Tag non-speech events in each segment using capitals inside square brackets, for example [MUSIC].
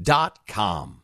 dot com.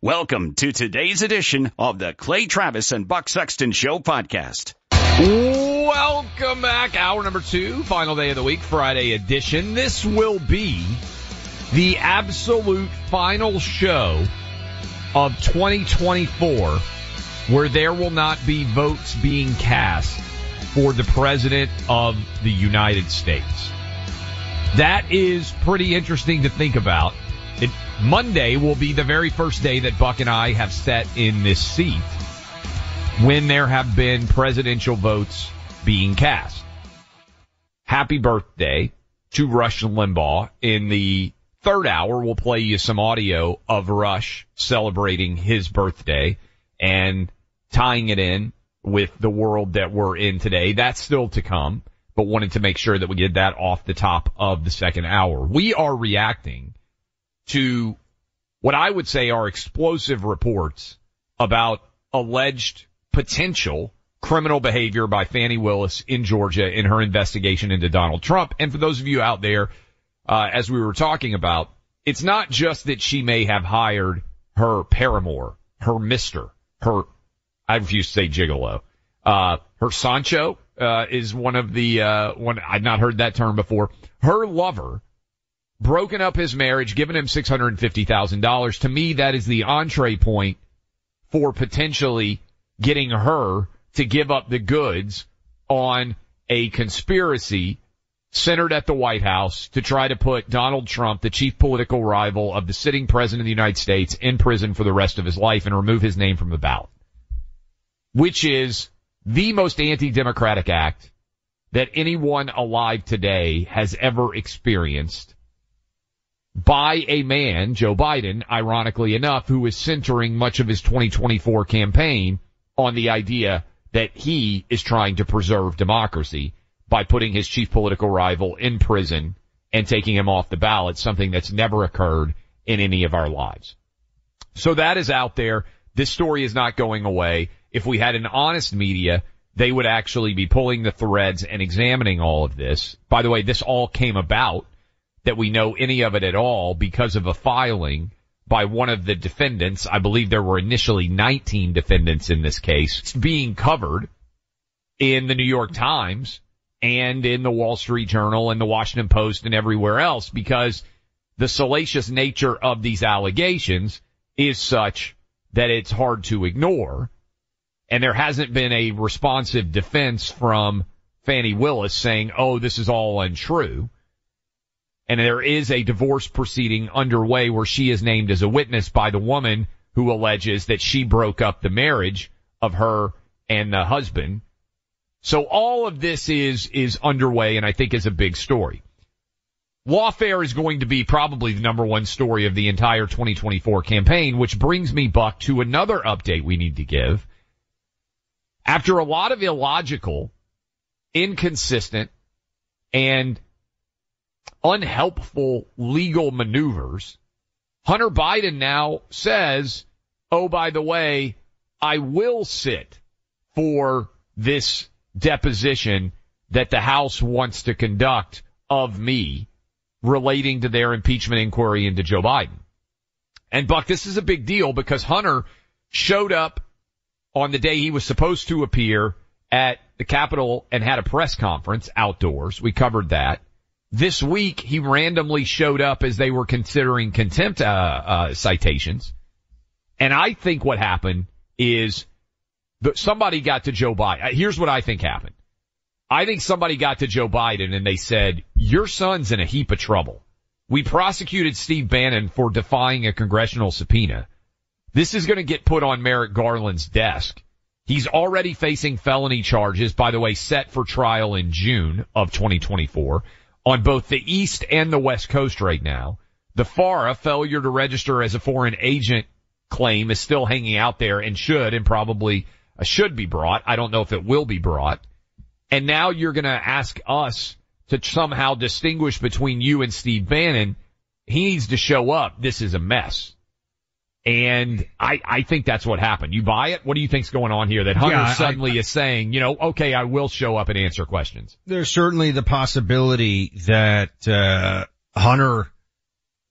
Welcome to today's edition of the Clay Travis and Buck Sexton Show podcast. Welcome back. Hour number two, final day of the week, Friday edition. This will be the absolute final show of 2024 where there will not be votes being cast for the President of the United States. That is pretty interesting to think about it, Monday will be the very first day that Buck and I have sat in this seat when there have been presidential votes being cast. Happy birthday to Rush Limbaugh. In the third hour, we'll play you some audio of Rush celebrating his birthday and tying it in with the world that we're in today. That's still to come, but wanted to make sure that we get that off the top of the second hour. We are reacting to what I would say are explosive reports about alleged potential criminal behavior by Fani Willis in Georgia in her investigation into Donald Trump. And for those of you out there, uh, as we were talking about, it's not just that she may have hired her paramour, her mister, her, I refuse to say gigolo, uh, her Sancho, uh, is one of the, uh, one, I'd not heard that term before. Her lover broken up his marriage, given him $650,000. To me, that is the entree point for potentially getting her to give up the goods on a conspiracy centered at the White House to try to put Donald Trump, the chief political rival of the sitting president of the United States, in prison for the rest of his life and remove his name from the ballot. Which is the most anti-democratic act that anyone alive today has ever experienced by a man, Joe Biden, ironically enough, who is centering much of his 2024 campaign on the idea that he is trying to preserve democracy by putting his chief political rival in prison and taking him off the ballot, something that's never occurred in any of our lives. So that is out there. This story is not going away. If we had an honest media, they would actually be pulling the threads and examining all of this. By the way, this all came about that we know any of it at all because of a filing by one of the defendants. I believe there were initially 19 defendants in this case. Being covered in the New York Times and in the Wall Street Journal and the Washington Post and everywhere else because the salacious nature of these allegations is such that it's hard to ignore. And there hasn't been a responsive defense from Fani Willis saying, oh, this is all untrue and there is a divorce proceeding underway where she is named as a witness by the woman who alleges that she broke up the marriage of her and the husband. So all of this is, is underway and I think is a big story. Lawfare is going to be probably the number one story of the entire 2024 campaign, which brings me, Buck, to another update we need to give. After a lot of illogical, inconsistent, and unhelpful legal maneuvers, Hunter Biden now says, oh, by the way, I will sit for this deposition that the House wants to conduct of me relating to their impeachment inquiry into Joe Biden. And Buck, this is a big deal because Hunter showed up on the day he was supposed to appear at the Capitol and had a press conference outdoors. We covered that. This week he randomly showed up as they were considering contempt uh, uh, citations. And I think what happened is that somebody got to Joe Biden. Here's what I think happened. I think somebody got to Joe Biden and they said, your son's in a heap of trouble. We prosecuted Steve Bannon for defying a congressional subpoena. This is going to get put on Merrick Garland's desk. He's already facing felony charges, by the way, set for trial in June of 2024 on both the East and the West Coast right now. The FARA failure to register as a foreign agent claim is still hanging out there and should and probably uh, should be brought. I don't know if it will be brought. And now you're going to ask us to somehow distinguish between you and Steve Bannon. He needs to show up. This is a mess. And I, I think that's what happened. You buy it? What do you think's going on here that Hunter Yeah, I- suddenly is saying, you know, okay, I will show up and answer questions? There's certainly the possibility that, uh, Hunter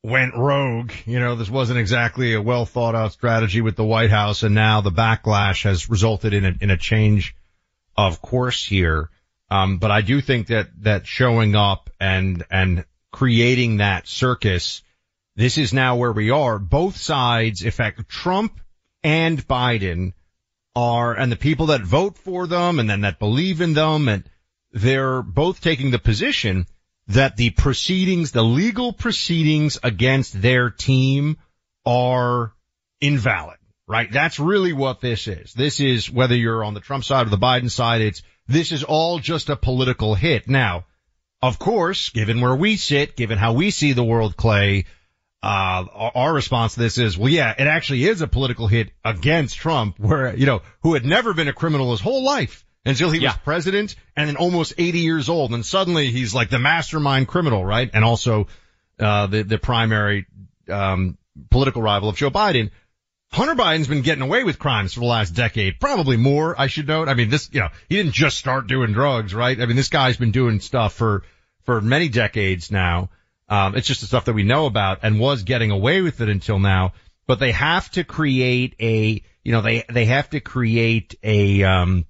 went rogue. You know, this wasn't exactly a well thought out strategy with the White House and now the backlash has resulted in a, in a change of course here. Um, but I do think that, that showing up and, and creating that circus, this is now where we are. Both sides, in fact, Trump and Biden are, and the people that vote for them and then that believe in them and they're both taking the position that the proceedings, the legal proceedings against their team are invalid, right? That's really what this is. This is whether you're on the Trump side or the Biden side, it's, this is all just a political hit. Now, of course, given where we sit, given how we see the world, Clay, uh, our, response to this is, well, yeah, it actually is a political hit against Trump, where, you know, who had never been a criminal his whole life until he Yeah. was president and then almost 80 years old. And suddenly he's like the mastermind criminal, right? And also, uh, the, the primary, um, political rival of Joe Biden. Hunter Biden's been getting away with crimes for the last decade, probably more, I should note. I mean, this, you know, he didn't just start doing drugs, right? I mean, this guy's been doing stuff for, for many decades now. Um, it's just the stuff that we know about and was getting away with it until now. But they have to create a, you know, they, they have to create a, um,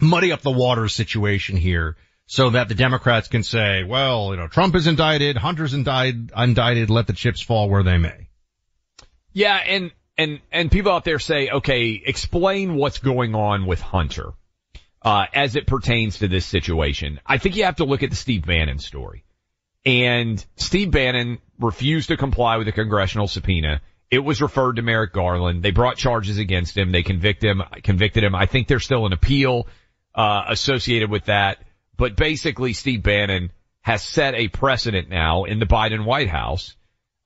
muddy up the water situation here so that the Democrats can say, well, you know, Trump is indicted, Hunter's indicted, indicted, let the chips fall where they may. Yeah, and and and people out there say, okay, explain what's going on with Hunter uh, as it pertains to this situation. I think you have to look at the Steve Bannon story. And Steve Bannon refused to comply with the congressional subpoena. It was referred to Merrick Garland. They brought charges against him. They convict him, convicted him. I think there's still an appeal uh, associated with that. But basically, Steve Bannon has set a precedent now in the Biden White House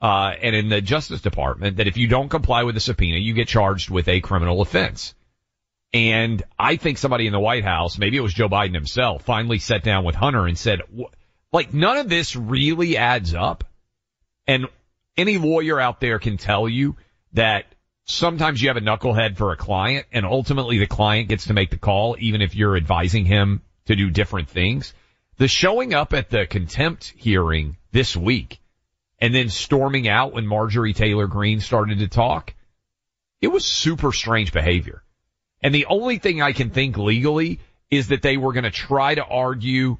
uh, and in the Justice Department that if you don't comply with the subpoena, you get charged with a criminal offense. And I think somebody in the White House, maybe it was Joe Biden himself, finally sat down with Hunter and said, "Wh- like none of this really adds up. And any lawyer out there can tell you that sometimes you have a knucklehead for a client and ultimately the client gets to make the call even if you're advising him to do different things. The showing up at the contempt hearing this week and then storming out when Marjorie Taylor Greene started to talk, it was super strange behavior. And the only thing I can think legally is that they were going to try to argue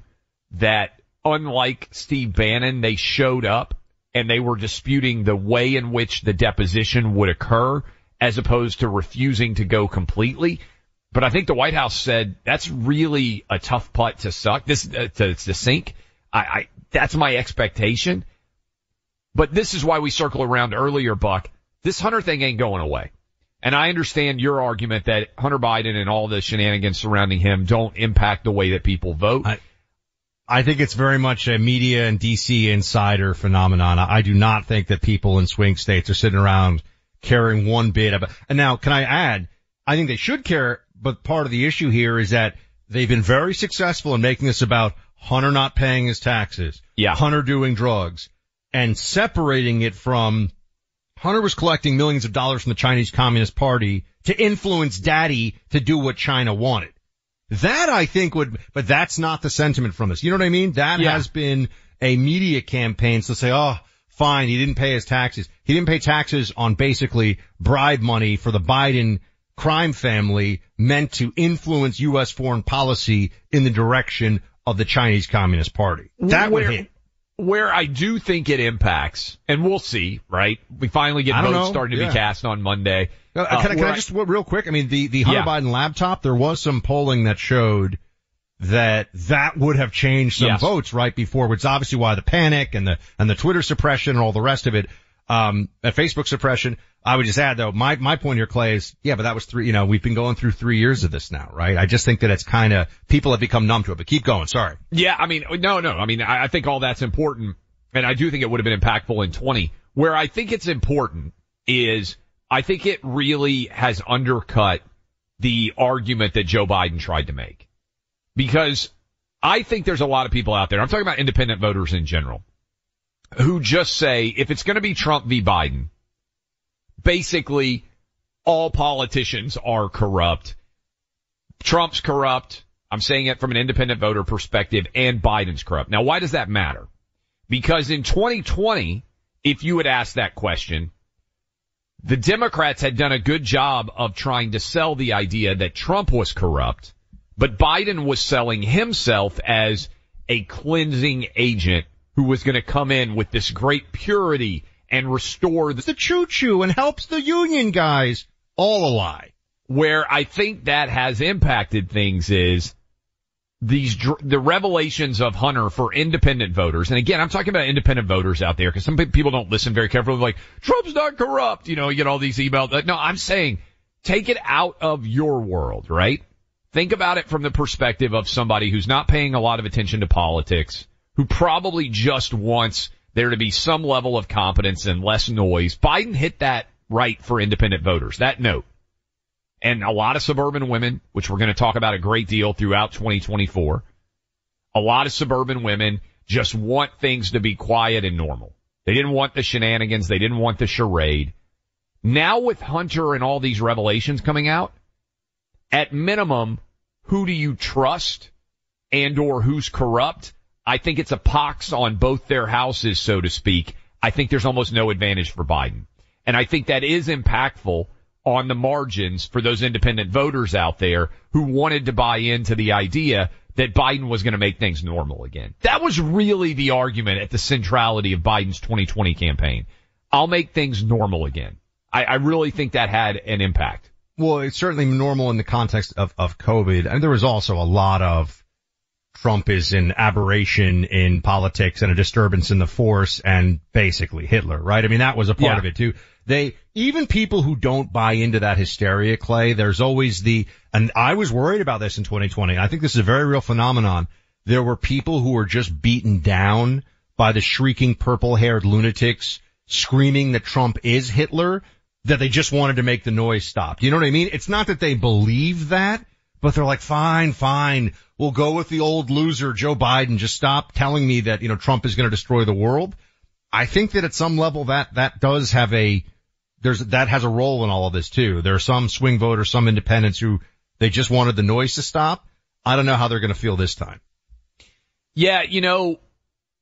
that unlike Steve Bannon, they showed up and they were disputing the way in which the deposition would occur as opposed to refusing to go completely. But I think the White House said that's really a tough putt to suck, this, uh, to, to sink. I, I, that's my expectation. But this is why we circle around earlier, Buck. This Hunter thing ain't going away. And I understand your argument that Hunter Biden and all the shenanigans surrounding him don't impact the way that people vote. I- I think it's very much a media and DC insider phenomenon. I do not think that people in swing states are sitting around caring one bit about, and now can I add, I think they should care, but part of the issue here is that they've been very successful in making this about Hunter not paying his taxes. Yeah. Hunter doing drugs and separating it from Hunter was collecting millions of dollars from the Chinese Communist Party to influence daddy to do what China wanted. That I think would, but that's not the sentiment from this. You know what I mean? That Yeah. has been a media campaign to say, oh, fine, he didn't pay his taxes. He didn't pay taxes on basically bribe money for the Biden crime family meant to influence U.S. foreign policy in the direction of the Chinese Communist Party. That would where, hit. Where I do think it impacts, and we'll see, right? We finally get votes know. starting to Yeah. be cast on Monday. Uh, Uh, can, I, can I just real quick? I mean, the the Hunter Yeah. Biden laptop. There was some polling that showed that that would have changed some Yes. votes right before, which is obviously why the panic and the and the Twitter suppression and all the rest of it, um, and Facebook suppression. I would just add though, my my point here, Clay, is yeah, but that was three. You know, we've been going through three years of this now, right? I just think that it's kind of people have become numb to it. But keep going. Sorry. Yeah, I mean, no, no. I mean, I, I think all that's important, and I do think it would have been impactful in 20. Where I think it's important is I think it really has undercut the argument that Joe Biden tried to make. Because I think there's a lot of people out there, I'm talking about independent voters in general, who just say, if it's going to be Trump v. Biden, basically all politicians are corrupt. Trump's corrupt. I'm saying it from an independent voter perspective and Biden's corrupt. Now, why does that matter? Because in 2020, if you had asked that question, the Democrats had done a good job of trying to sell the idea that Trump was corrupt, but Biden was selling himself as a cleansing agent who was going to come in with this great purity and restore the, The choo choo and helps the union guys. All a lie. where I think that has impacted things is these the revelations of Hunter for independent voters. And again, I'm talking about independent voters out there because some people don't listen very carefully. Like Trump's not corrupt, you know. You get all these emails. No, I'm saying take it out of your world, right? Think about it from the perspective of somebody who's not paying a lot of attention to politics, who probably just wants there to be some level of competence and less noise. Biden hit that right for independent voters. That note and a lot of suburban women, which we're going to talk about a great deal throughout 2024. A lot of suburban women just want things to be quiet and normal. They didn't want the shenanigans. They didn't want the charade. Now with Hunter and all these revelations coming out, at minimum, who do you trust and or who's corrupt? I think it's a pox on both their houses, so to speak. I think there's almost no advantage for Biden. And I think that is impactful on the margins for those independent voters out there who wanted to buy into the idea that Biden was going to make things normal again. That was really the argument at the centrality of Biden's 2020 campaign. I'll make things normal again. I, I really think that had an impact. Well, it's certainly normal in the context of, of COVID. And there was also a lot of Trump is an aberration in politics and a disturbance in the force and basically Hitler, right? I mean, that was a part Yeah. of it too. They, even people who don't buy into that hysteria, Clay, there's always the, and I was worried about this in 2020. I think this is a very real phenomenon. There were people who were just beaten down by the shrieking purple haired lunatics screaming that Trump is Hitler that they just wanted to make the noise stop. You know what I mean? It's not that they believe that, but they're like, fine, fine. We'll go with the old loser, Joe Biden. Just stop telling me that, you know, Trump is going to destroy the world. I think that at some level that, that does have a, there's, that has a role in all of this too. There are some swing voters, some independents who they just wanted the noise to stop. I don't know how they're going to feel this time. Yeah, you know,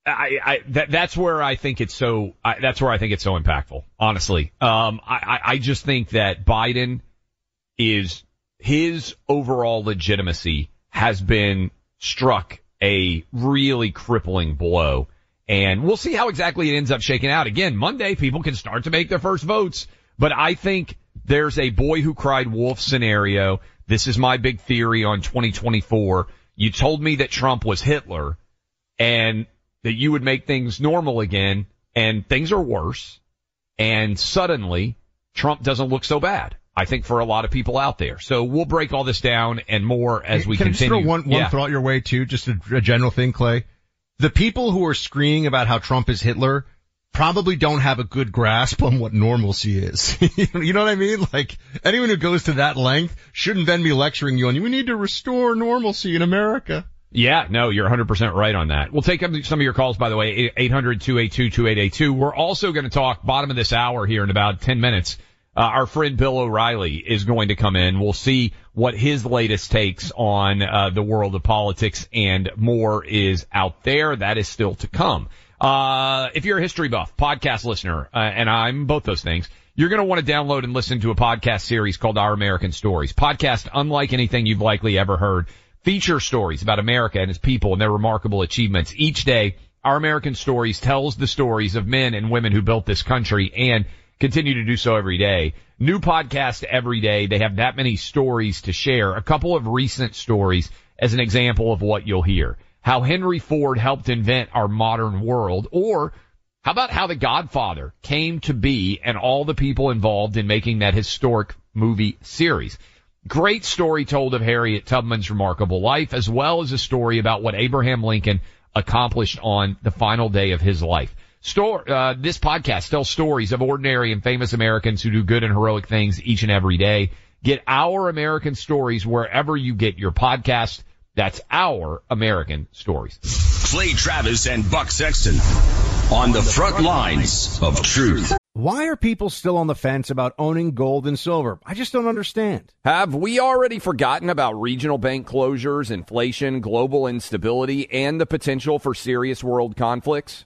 I, I that that's where I think it's so. I, that's where I think it's so impactful. Honestly, um, I, I I just think that Biden is his overall legitimacy has been struck a really crippling blow. And we'll see how exactly it ends up shaking out. Again, Monday people can start to make their first votes, but I think there's a boy who cried wolf scenario. This is my big theory on 2024. You told me that Trump was Hitler and that you would make things normal again and things are worse. And suddenly Trump doesn't look so bad. I think for a lot of people out there. So we'll break all this down and more as we Can continue. I just throw one, one Yeah. thought your way too? Just a, a general thing, Clay. The people who are screaming about how Trump is Hitler probably don't have a good grasp on what normalcy is. [LAUGHS] you know what I mean? Like anyone who goes to that length shouldn't then be lecturing you on, you. we need to restore normalcy in America. Yeah, no, you're 100% right on that. We'll take some of your calls, by the way, 800-282-2882. We're also going to talk bottom of this hour here in about 10 minutes. Uh, our friend Bill O'Reilly is going to come in. We'll see what his latest takes on uh, the world of politics and more is out there. That is still to come. Uh, if you're a history buff, podcast listener, uh, and I'm both those things, you're going to want to download and listen to a podcast series called Our American Stories. Podcast unlike anything you've likely ever heard. Feature stories about America and its people and their remarkable achievements. Each day, Our American Stories tells the stories of men and women who built this country and continue to do so every day. New podcast every day. They have that many stories to share. A couple of recent stories as an example of what you'll hear. How Henry Ford helped invent our modern world or how about how The Godfather came to be and all the people involved in making that historic movie series. Great story told of Harriet Tubman's remarkable life as well as a story about what Abraham Lincoln accomplished on the final day of his life. Store, uh, this podcast tells stories of ordinary and famous Americans who do good and heroic things each and every day. Get our American stories wherever you get your podcast. That's our American stories. Clay Travis and Buck Sexton on the front lines of truth. Why are people still on the fence about owning gold and silver? I just don't understand. Have we already forgotten about regional bank closures, inflation, global instability, and the potential for serious world conflicts?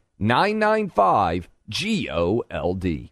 995 G O L D.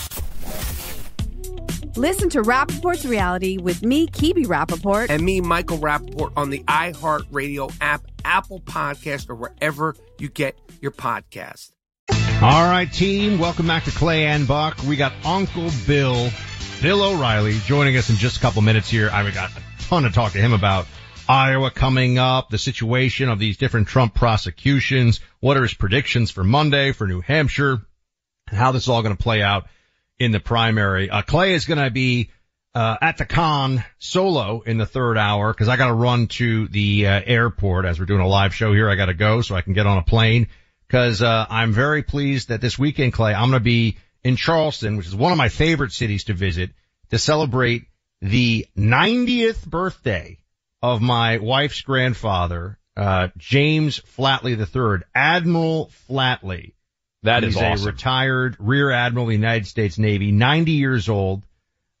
Listen to Rapaport's reality with me, Kebe Rapaport. And me, Michael Rappaport, on the iHeartRadio app, Apple Podcast, or wherever you get your podcast. All right, team. Welcome back to Clay and Buck. We got Uncle Bill, Bill O'Reilly, joining us in just a couple minutes here. I've got a ton to talk to him about. Iowa coming up, the situation of these different Trump prosecutions. What are his predictions for Monday, for New Hampshire, and how this is all going to play out in the primary. Uh, Clay is going to be uh, at the con solo in the third hour because I got to run to the uh, airport as we're doing a live show here. I got to go so I can get on a plane because uh, I'm very pleased that this weekend, Clay, I'm going to be in Charleston, which is one of my favorite cities to visit, to celebrate the 90th birthday of my wife's grandfather, uh, James Flatley III, Admiral Flatley. That is He's awesome. a retired Rear Admiral of the United States Navy, 90 years old.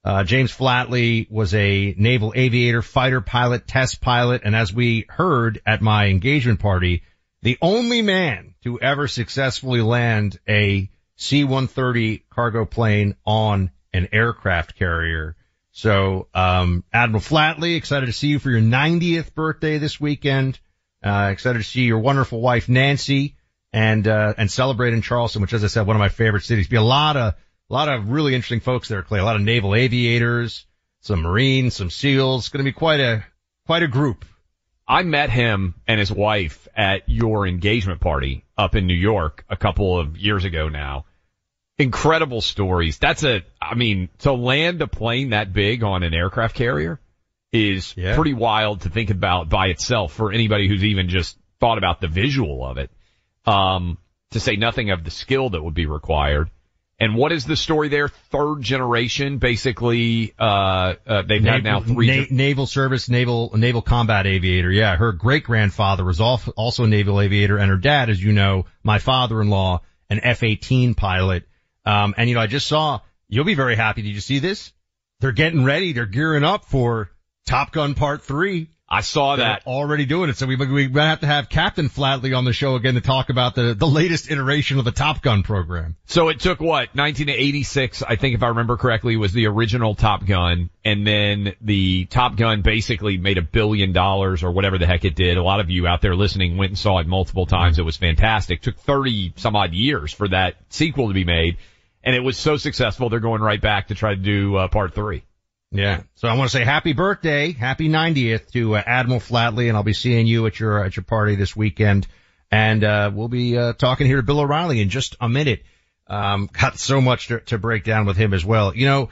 Uh, James Flatley was a naval aviator, fighter pilot, test pilot, and as we heard at my engagement party, the only man to ever successfully land a C-130 cargo plane on an aircraft carrier. So, um, Admiral Flatley, excited to see you for your 90th birthday this weekend. Uh, excited to see your wonderful wife Nancy and, uh, and celebrate in Charleston, which as I said, one of my favorite cities. Be a lot of, a lot of really interesting folks there, Clay. A lot of naval aviators, some Marines, some SEALs. It's going to be quite a, quite a group. I met him and his wife at your engagement party up in New York a couple of years ago now. Incredible stories. That's a, I mean, to land a plane that big on an aircraft carrier is Yeah. pretty wild to think about by itself for anybody who's even just thought about the visual of it. Um, to say nothing of the skill that would be required. And what is the story there? Third generation, basically, uh, uh they've had now three. Na- naval service, naval, naval combat aviator. Yeah. Her great grandfather was also a naval aviator and her dad, as you know, my father-in-law, an F-18 pilot. Um, and you know, I just saw, you'll be very happy. Did you see this? They're getting ready. They're gearing up for Top Gun Part 3. I saw They're that. already doing it. So we, we might have to have Captain Flatley on the show again to talk about the, the latest iteration of the Top Gun program. So it took what 1986, I think, if I remember correctly, was the original Top Gun, and then the Top Gun basically made a billion dollars or whatever the heck it did. A lot of you out there listening went and saw it multiple times. It was fantastic. Took 30 some odd years for that sequel to be made, and it was so successful. They're going right back to try to do uh, part three. Yeah. So I want to say happy birthday, happy 90th to uh, Admiral Flatley, and I'll be seeing you at your at your party this weekend. And uh, we'll be uh, talking here to Bill O'Reilly in just a minute. Um, [LAUGHS] got so much to, to break down with him as well. You know,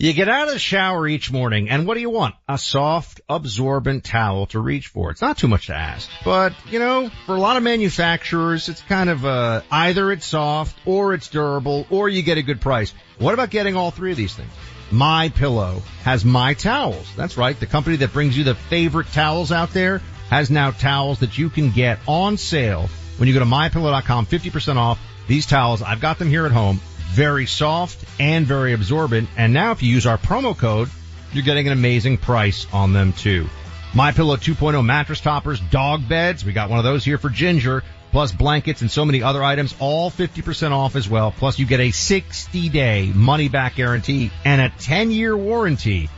you get out of the shower each morning, and what do you want? A soft, absorbent towel to reach for. It's not too much to ask, but you know, for a lot of manufacturers, it's kind of uh, either it's soft or it's durable, or you get a good price. What about getting all three of these things? My Pillow has My Towels. That's right. The company that brings you the favorite towels out there has now towels that you can get on sale when you go to mypillow.com, 50% off. These towels, I've got them here at home, very soft and very absorbent. And now if you use our promo code, you're getting an amazing price on them too. My Pillow 2.0 mattress toppers, dog beds. We got one of those here for Ginger, plus blankets and so many other items, all 50% off as well. Plus you get a 60 day money back guarantee and a 10 year warranty.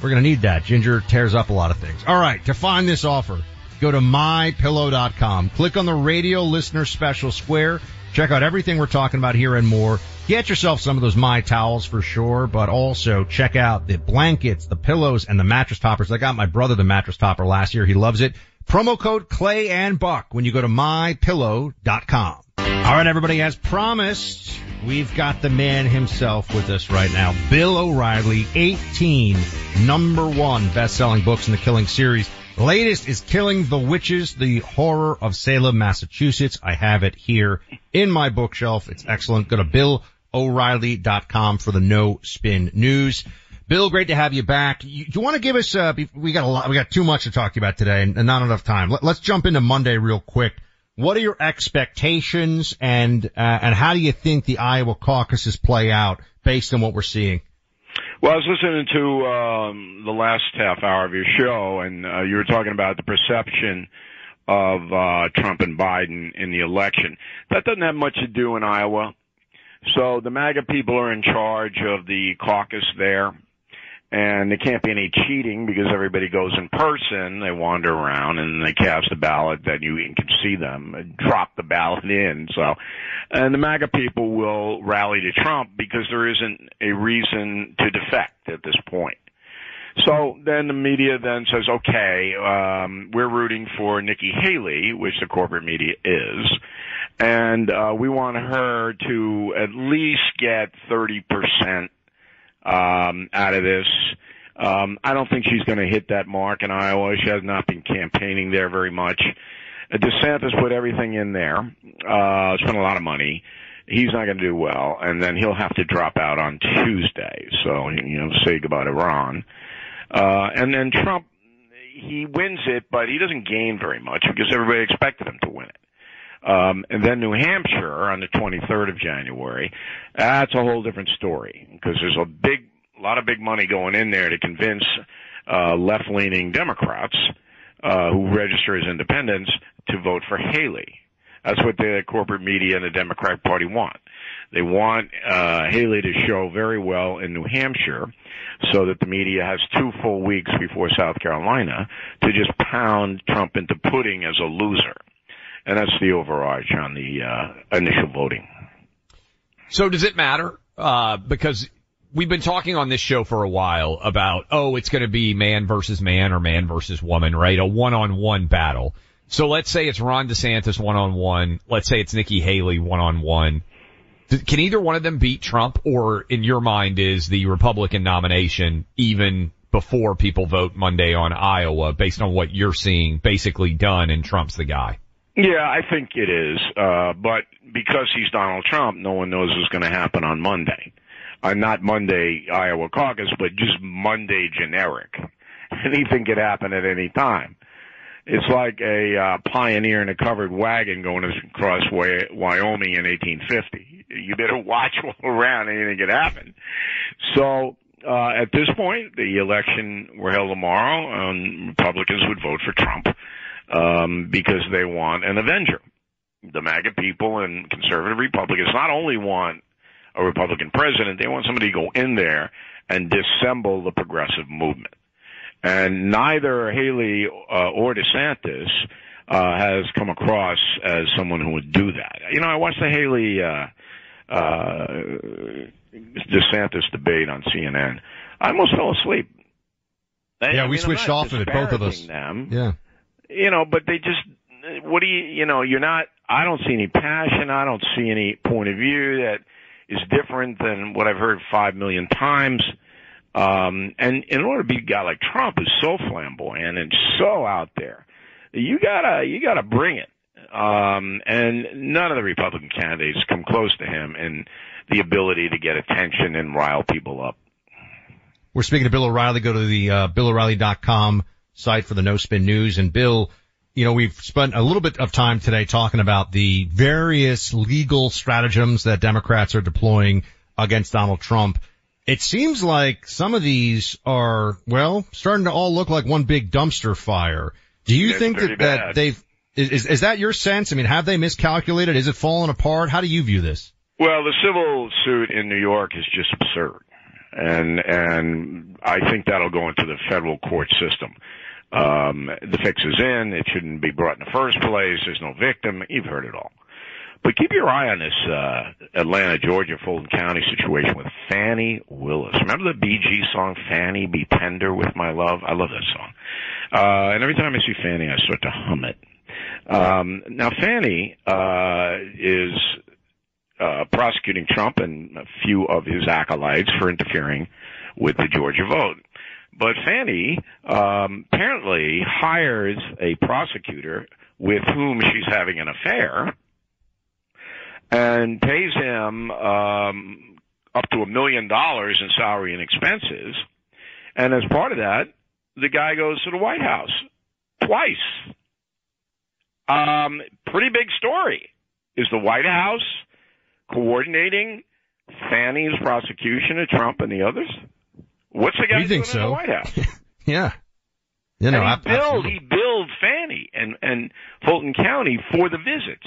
We're going to need that. Ginger tears up a lot of things. All right. To find this offer, go to mypillow.com. Click on the radio listener special square. Check out everything we're talking about here and more. Get yourself some of those My Towels for sure, but also check out the blankets, the pillows, and the mattress toppers. I got my brother the mattress topper last year. He loves it. Promo code Clay and Buck when you go to mypillow.com. All right, everybody, as promised, we've got the man himself with us right now. Bill O'Reilly, 18 number one best-selling books in the Killing series. Latest is Killing the Witches, the horror of Salem, Massachusetts. I have it here in my bookshelf. It's excellent. Go to BillO'Reilly.com for the no spin news. Bill, great to have you back. You, do you want to give us, uh, we got a lot, we got too much to talk about today and, not enough time. Let, let's jump into Monday real quick. What are your expectations and, uh, and how do you think the Iowa caucuses play out based on what we're seeing? Well, I was listening to um, the last half hour of your show, and uh, you were talking about the perception of uh, Trump and Biden in the election. That doesn't have much to do in Iowa. So the MAGA people are in charge of the caucus there, and there can't be any cheating because everybody goes in person. They wander around and they cast a ballot that you can see them drop the ballot in. So, and the MAGA people will rally to Trump because there isn't a reason to defect at this point. So then the media then says, okay, um, we're rooting for Nikki Haley, which the corporate media is, and uh, we want her to at least get 30% um, out of this. Um, I don't think she's going to hit that mark in Iowa. She has not been campaigning there very much. Uh, DeSantis put everything in there, uh, spent a lot of money. He's not going to do well, and then he'll have to drop out on Tuesday. So, you know, say goodbye to Ron. Uh, and then Trump, he wins it, but he doesn't gain very much because everybody expected him to win it. Um, and then New Hampshire on the 23rd of January, that's a whole different story because there's a big, a lot of big money going in there to convince uh, left-leaning Democrats uh, who register as independents to vote for Haley. That's what the corporate media and the Democratic Party want. They want uh, Haley to show very well in New Hampshire so that the media has two full weeks before South Carolina to just pound Trump into pudding as a loser. And that's the overarch on the uh, initial voting. So does it matter? Uh, because we've been talking on this show for a while about, oh, it's going to be man versus man or man versus woman, right? A one-on-one battle. So let's say it's Ron DeSantis one-on-one. Let's say it's Nikki Haley one-on-one. Can either one of them beat Trump or in your mind is the Republican nomination even before people vote Monday on Iowa based on what you're seeing basically done and Trump's the guy? Yeah, I think it is. Uh, but because he's Donald Trump, no one knows what's going to happen on Monday. Uh, not Monday Iowa caucus, but just Monday generic. [LAUGHS] Anything could happen at any time. It's like a uh, pioneer in a covered wagon going across Wyoming in 1850. You better [LAUGHS] watch all around. Anything could happen. So uh, at this point, the election were held tomorrow. Um, Republicans would vote for Trump um, because they want an avenger. The MAGA people and conservative Republicans not only want a Republican president, they want somebody to go in there and dissemble the progressive movement. And neither Haley uh, or DeSantis uh, has come across as someone who would do that. You know, I watched the Haley uh, uh, DeSantis debate on CNN. I almost fell asleep. Yeah, I we mean, switched off of it, both of us. Them. Yeah. You know, but they just, what do you, you know, you're not, I don't see any passion. I don't see any point of view that is different than what I've heard five million times. Um, and in order to be a guy like Trump who's so flamboyant and so out there, you gotta, you gotta bring it. Um, and none of the Republican candidates come close to him in the ability to get attention and rile people up. We're speaking to Bill O'Reilly. Go to the uh, BillO'Reilly.com site for the No Spin News. And Bill, you know, we've spent a little bit of time today talking about the various legal stratagems that Democrats are deploying against Donald Trump. It seems like some of these are, well, starting to all look like one big dumpster fire. Do you It's think that, that they've, is, is that your sense? I mean, have they miscalculated? Is it falling apart? How do you view this? Well, the civil suit in New York is just absurd, and and I think that'll go into the federal court system. Um, the fix is in; it shouldn't be brought in the first place. There's no victim. You've heard it all. But keep your eye on this uh, Atlanta, Georgia, Fulton County situation with Fani Willis. Remember the Gees song "Fannie Be Tender with My Love"? I love that song. Uh, and every time I see Fani, I start to hum it. Um, now, Fani uh, is uh, prosecuting Trump and a few of his acolytes for interfering with the Georgia vote. But Fani um, apparently hires a prosecutor with whom she's having an affair and pays him um, up to a million dollars in salary and expenses. And as part of that, the guy goes to the White House twice. Um, pretty big story. Is the White House coordinating Fani's prosecution of Trump and the others? What's the guy doing in the so. White House? [LAUGHS] Yeah. You know, and he billed he billed Fani and and Fulton County for the visits.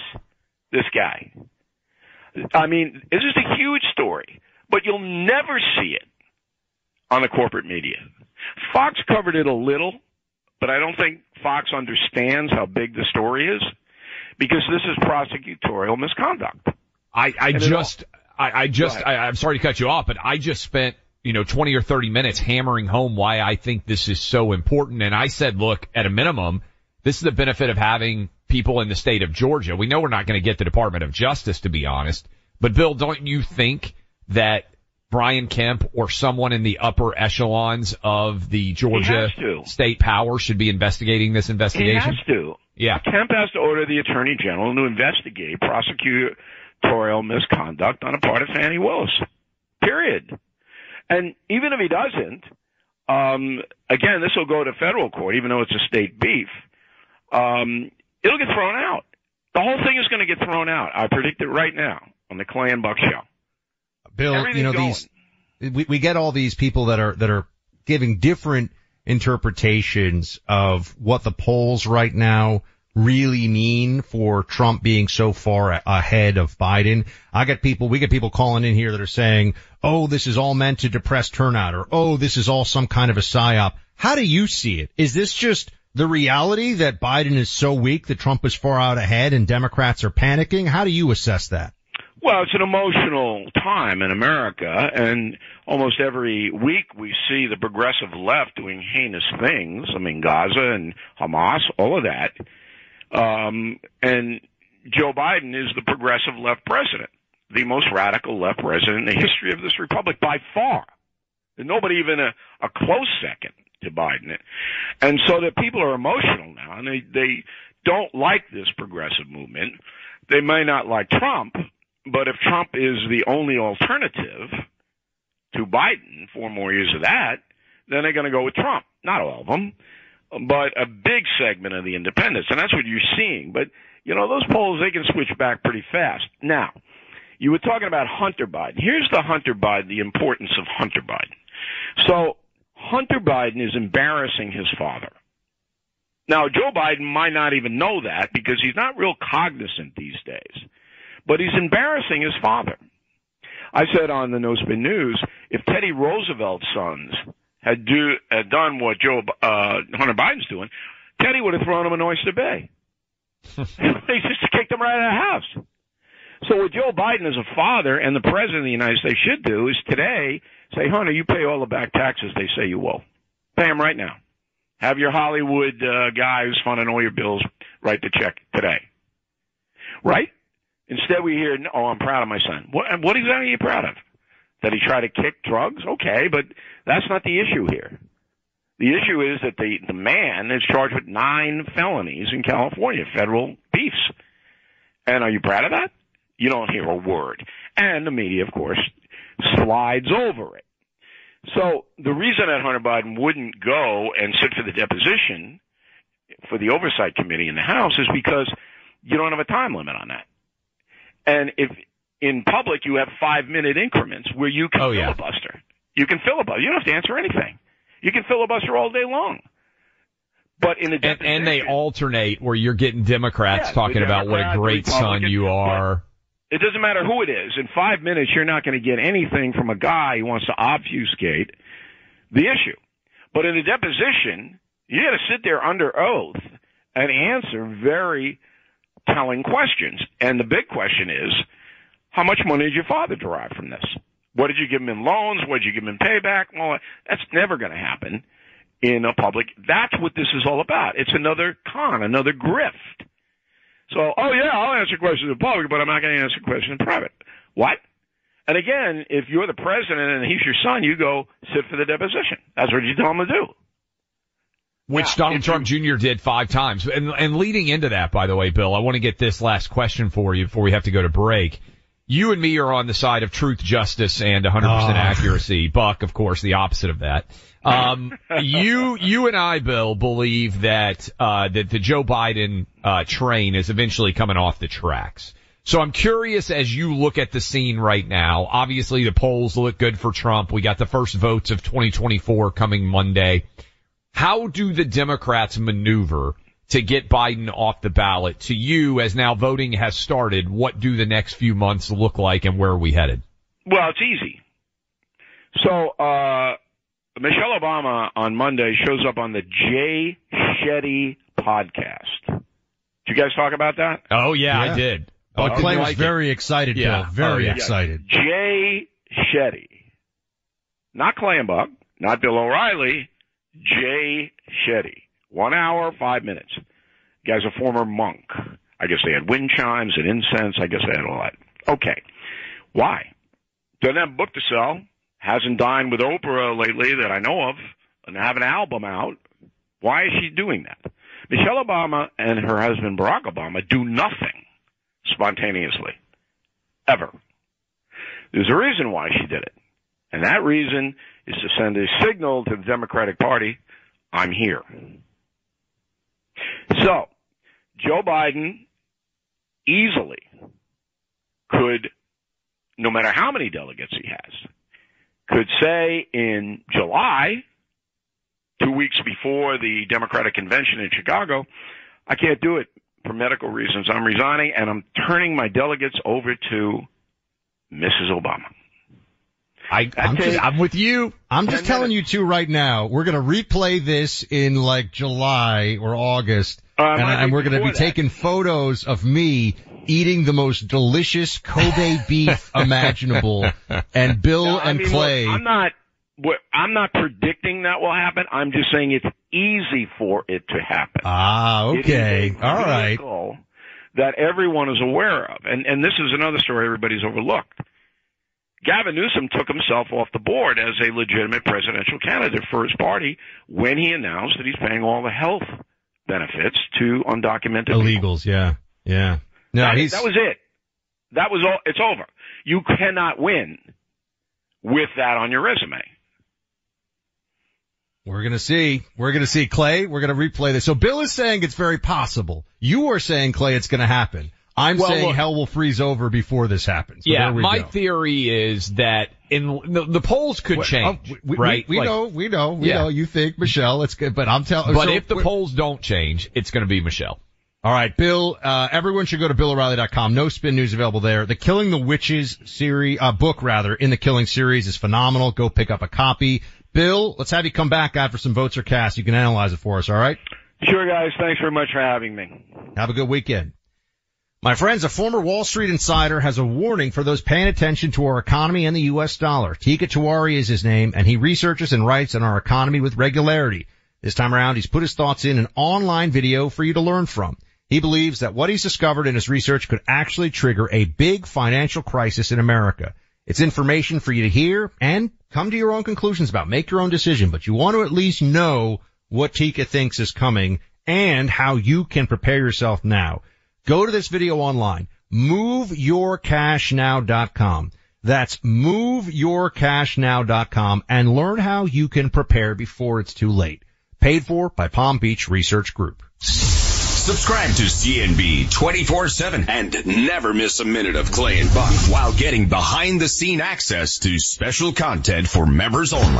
This guy. I mean, it's just a huge story, but you'll never see it on the corporate media. Fox covered it a little, but I don't think Fox understands how big the story is because this is prosecutorial misconduct. I, I just, I, I just, I, I'm sorry to cut you off, but I just spent, you know, 20 or 30 minutes hammering home why I think this is so important. And I said, look, at a minimum, this is the benefit of having people in the state of Georgia. We know we're not going to get the Department of Justice, to be honest. But Bill, don't you think that Brian Kemp or someone in the upper echelons of the Georgia state power should be investigating this investigation? He has to. Yeah. Kemp has to order the attorney general to investigate prosecutorial misconduct on a part of Fani Willis. Period. And even if he doesn't, um, again, this will go to federal court, even though it's a state beef. Um, it'll get thrown out. The whole thing is going to get thrown out. I predict it right now on the Clay and Buck show. Bill, you know, going. these, we, we get all these people that are, that are giving different interpretations of what the polls right now really mean for Trump being so far ahead of Biden. I get people, we get people calling in here that are saying, oh, this is all meant to depress turnout or, oh, this is all some kind of a psyop. How do you see it? Is this just the reality that Biden is so weak that Trump is far out ahead and Democrats are panicking? How do you assess that? Well, it's an emotional time in America, and almost every week we see the progressive left doing heinous things. I mean, Gaza and Hamas, all of that. Um, and Joe Biden is the progressive left president, the most radical left president in the history of this republic by far. There's nobody even a, a close second to Biden. And so the people are emotional now, and they, they don't like this progressive movement. They may not like Trump, but if Trump is the only alternative to Biden, four more years of that, then they're going to go with Trump. Not all of them, but a big segment of the independents. And that's what you're seeing. But, you know, those polls, they can switch back pretty fast. Now, you were talking about Hunter Biden. Here's the Hunter Biden, the importance of Hunter Biden. So, Hunter Biden is embarrassing his father. Now, Joe Biden might not even know that because he's not real cognizant these days but he's embarrassing his father. I said on the No Spin News, if Teddy Roosevelt's sons had do had done what Joe uh, Hunter Biden's doing, Teddy would have thrown him in Oyster Bay. [LAUGHS] he just kicked him right out of the house. So what Joe Biden as a father and the president of the United States should do is today say, Hunter, you pay all the back taxes they say you owe. Pay them right now. Have your Hollywood uh, guy who's funding all your bills write the check today. Right? Instead, we hear, "Oh, I'm proud of my son." What, what exactly are you proud of? That he tried to kick drugs? Okay, but that's not the issue here. The issue is that the the man is charged with nine felonies in California, federal beefs. And are you proud of that? You don't hear a word. And the media, of course, slides over it. So the reason that Hunter Biden wouldn't go and sit for the deposition for the oversight committee in the House is because you don't have a time limit on that. And if in public you have five minute increments where you can Oh, yeah. filibuster, you can filibuster. You don't have to answer anything. You can filibuster all day long. But in a And, and they alternate where you're getting Democrats Yeah, talking the about what a great son you are. It doesn't matter who it is. In five minutes, you're not going to get anything from a guy who wants to obfuscate the issue. But in a deposition, you got to sit there under oath and answer very telling questions. And the big question is, how much money did your father derive from this? What did you give him in loans? What did you give him in payback? Well, that's never going to happen in a public. That's what this is all about. It's another con, another grift. So, oh yeah, I'll answer questions in public, but I'm not going to answer questions in private. What? And again, if you're the president and he's your son, you go sit for the deposition. That's what you tell him to do. Which Donald Trump Jr. did five times. And, and leading into that, by the way, Bill, I want to get this last question for you before we have to go to break. You and me are on the side of truth, justice, and 100% Oh. accuracy. Buck, of course, the opposite of that. Um, [LAUGHS] you, you and I, Bill, believe that, uh, that the Joe Biden, uh, train is eventually coming off the tracks. So I'm curious as you look at the scene right now. Obviously the polls look good for Trump. We got the first votes of 2024 coming Monday. How do the Democrats maneuver to get Biden off the ballot? To you, as now voting has started, what do the next few months look like and where are we headed? Well, it's easy. So, uh, Michelle Obama on Monday shows up on the Jay Shetty podcast. Did you guys talk about that? Oh yeah, I did. But Oh, Clay I was like it. very excited, Yeah. Bill. Very Oh, yeah. excited. Jay Shetty. Not Clay and Buck, not Bill O'Reilly, Jay Shetty. One hour, five minutes. Guy's a former monk. I guess they had wind chimes and incense. I guess they had all that. Okay. Why? Doesn't have a book to sell. Hasn't dined with Oprah lately that I know of. And have an album out. Why is she doing that? Michelle Obama and her husband Barack Obama do nothing spontaneously. Ever. There's a reason why she did it. And that reason is to send a signal to the Democratic Party, I'm here. So, Joe Biden easily could, no matter how many delegates he has, could say in July, two weeks before the Democratic convention in Chicago. I can't do it for medical reasons. I'm resigning and I'm turning my delegates over to Mrs. Obama. I, I'm, just, I'm with you. I'm just telling you two right now. We're going to replay this in like July or August, Uh, and, and we're going to be that. taking photos of me eating the most delicious Kobe [LAUGHS] beef imaginable, and Bill No, and mean, look, Clay. I'm not. I'm not predicting that will happen. I'm just saying it's easy for it to happen. ah, okay, all right. That everyone is aware of, and and this is another story everybody's overlooked. Gavin Newsom took himself off the board as a legitimate presidential candidate for his party when he announced that he's paying all the health benefits to undocumented people. Illegals, yeah, yeah. No, that, he's that was it. That was all. It's over. You cannot win with that on your resume. We're gonna see. We're gonna see. Clay, we're gonna replay this. So Bill is saying it's very possible. You are saying, Clay, it's gonna happen. I'm Well, saying look- hell will freeze over before this happens. So yeah, there we my go. theory is that in the, the polls could Well, change, oh, we, right? We, we Like- know, we know, we Yeah. know. You think Michelle? It's good, but I'm telling. But so if the polls don't change, it's going to be Michelle. All right, Bill. Uh, everyone should go to BillO'Reilly.com. No spin news available there. The Killing the Witches series, uh, book rather, in the Killing series is phenomenal. Go pick up a copy. Bill, let's have you come back after some votes are cast. You can analyze it for us. All right. Sure, guys. Thanks very much for having me. Have a good weekend. My friends, a former Wall Street insider has a warning for those paying attention to our economy and the U.S. dollar. Teeka Tiwari is his name, and he researches and writes on our economy with regularity. This time around, he's put his thoughts in an online video for you to learn from. He believes that what he's discovered in his research could actually trigger a big financial crisis in America. It's information for you to hear and come to your own conclusions about. Make your own decision, but you want to at least know what Tika thinks is coming and how you can prepare yourself now. Go to this video online, moveyourcashnow.com. That's moveyourcashnow.com and learn how you can prepare before it's too late. Paid for by Palm Beach Research Group. Subscribe to C&B 24-7 and never miss a minute of Clay and Buck while getting behind the scene access to special content for members only.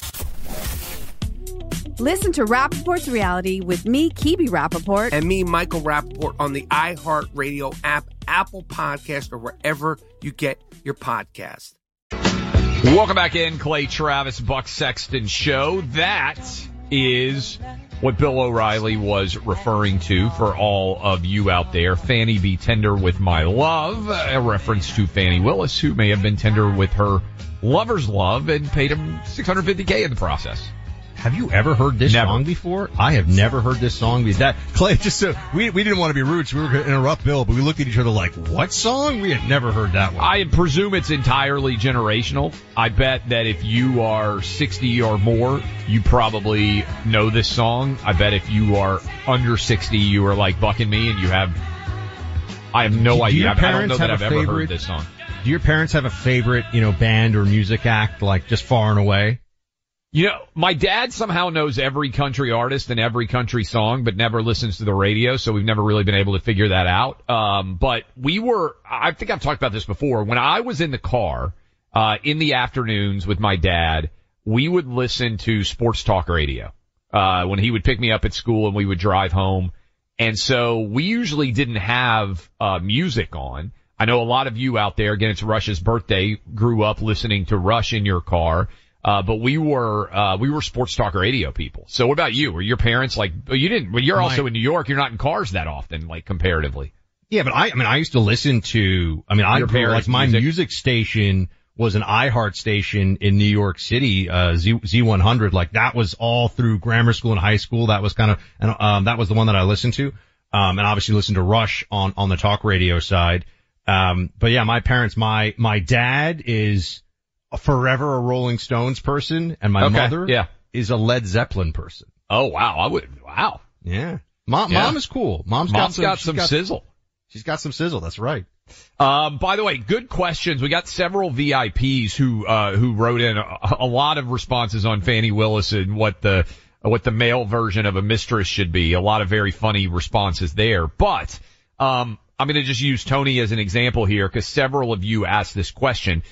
Listen to Rapaport's reality with me, Kebe Rapaport. And me, Michael Rappaport, on the iHeartRadio app, Apple Podcast, or wherever you get your podcast. Welcome back in, Clay Travis, Buck Sexton Show. That is what Bill O'Reilly was referring to for all of you out there. Fanny be tender with my love, a reference to Fani Willis, who may have been tender with her lover's love and paid him 650k in the process. Have you ever heard this Never. song before? I have never heard this song. That Clay, just so we we didn't want to be rude, so we were going to interrupt Bill, but we looked at each other like, "What song? We had never heard that one." I presume it's entirely generational. I bet that if you are 60 or more, you probably know this song. I bet if you are under 60, you are like Buck and me and you have, I have no Do idea. your I- don't know that I've a ever favorite- heard this song. Do your parents have a favorite, you know, band or music act, like just far and away? You know, my dad somehow knows every country artist and every country song, but never listens to the radio, so we've never really been able to figure that out. Um, but we were, I think I've talked about this before. When I was in the car, uh, in the afternoons with my dad, we would listen to sports talk radio, uh, when he would pick me up at school and we would drive home. And so we usually didn't have, uh, music on. I know a lot of you out there, again, it's Rush's birthday, grew up listening to Rush in your car. Uh, but we were, uh, we were sports talk radio people. So what about you? Were your parents like, you didn't, well, you're My- also in New York. You're not in cars that often, like comparatively. Yeah, but I, I mean, I used to listen to, I mean, I grew, like my music? music. station was an iHeart station in New York City, uh, Z, Z100. Like that was all through grammar school and high school. That was kind of, and, um, that was the one that I listened to. Um, and obviously listened to Rush on, on the talk radio side. Um, but yeah, my parents, my, my dad is forever a Rolling Stones person and my Okay, mother yeah. is a Led Zeppelin person. Oh wow. I would, wow. Yeah. Mom, Yeah. mom is cool. Mom's, Mom's got got some, some she's sizzle. She's got some sizzle. That's right. Um, by the way, good questions. We got several VIPs who, uh, who wrote in a, a lot of responses on Fani Willis and what the, what the male version of a mistress should be. A lot of very funny responses there. But, um, I'm going to just use Tony as an example here because several of you asked this question.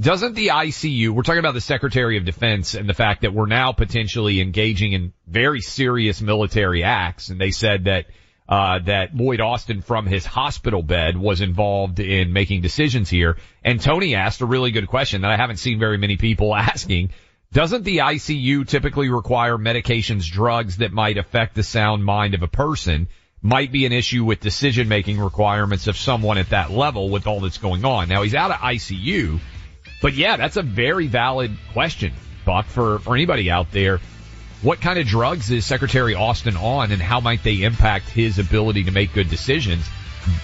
Doesn't the ICU, we're talking about the Secretary of Defense and the fact that we're now potentially engaging in very serious military acts. And they said that, uh, that Lloyd Austin from his hospital bed was involved in making decisions here. And Tony asked a really good question that I haven't seen very many people [LAUGHS] asking. Doesn't the ICU typically require medications, drugs that might affect the sound mind of a person? Might be an issue with decision making requirements of someone at that level with all that's going on. Now he's out of ICU, but yeah, that's a very valid question, Buck, for, for anybody out there. What kind of drugs is Secretary Austin on and how might they impact his ability to make good decisions?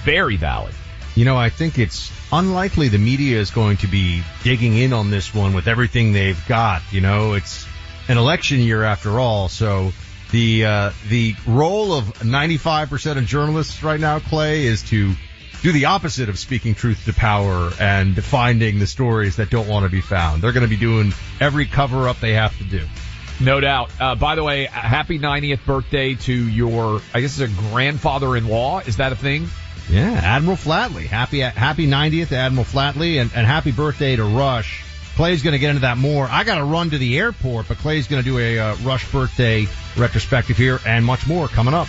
Very valid. You know, I think it's unlikely the media is going to be digging in on this one with everything they've got. You know, it's an election year after all, so the uh, the role of 95% of journalists right now, Clay, is to do the opposite of speaking truth to power and finding the stories that don't want to be found. They're going to be doing every cover up they have to do. No doubt. Uh, by the way, happy 90th birthday to your, I guess it's a grandfather-in-law. Is that a thing? Yeah, Admiral Flatley. Happy happy 90th to Admiral Flatley and, and happy birthday to Rush. Clay's going to get into that more. I got to run to the airport, but Clay's going to do a uh, Rush birthday retrospective here and much more coming up.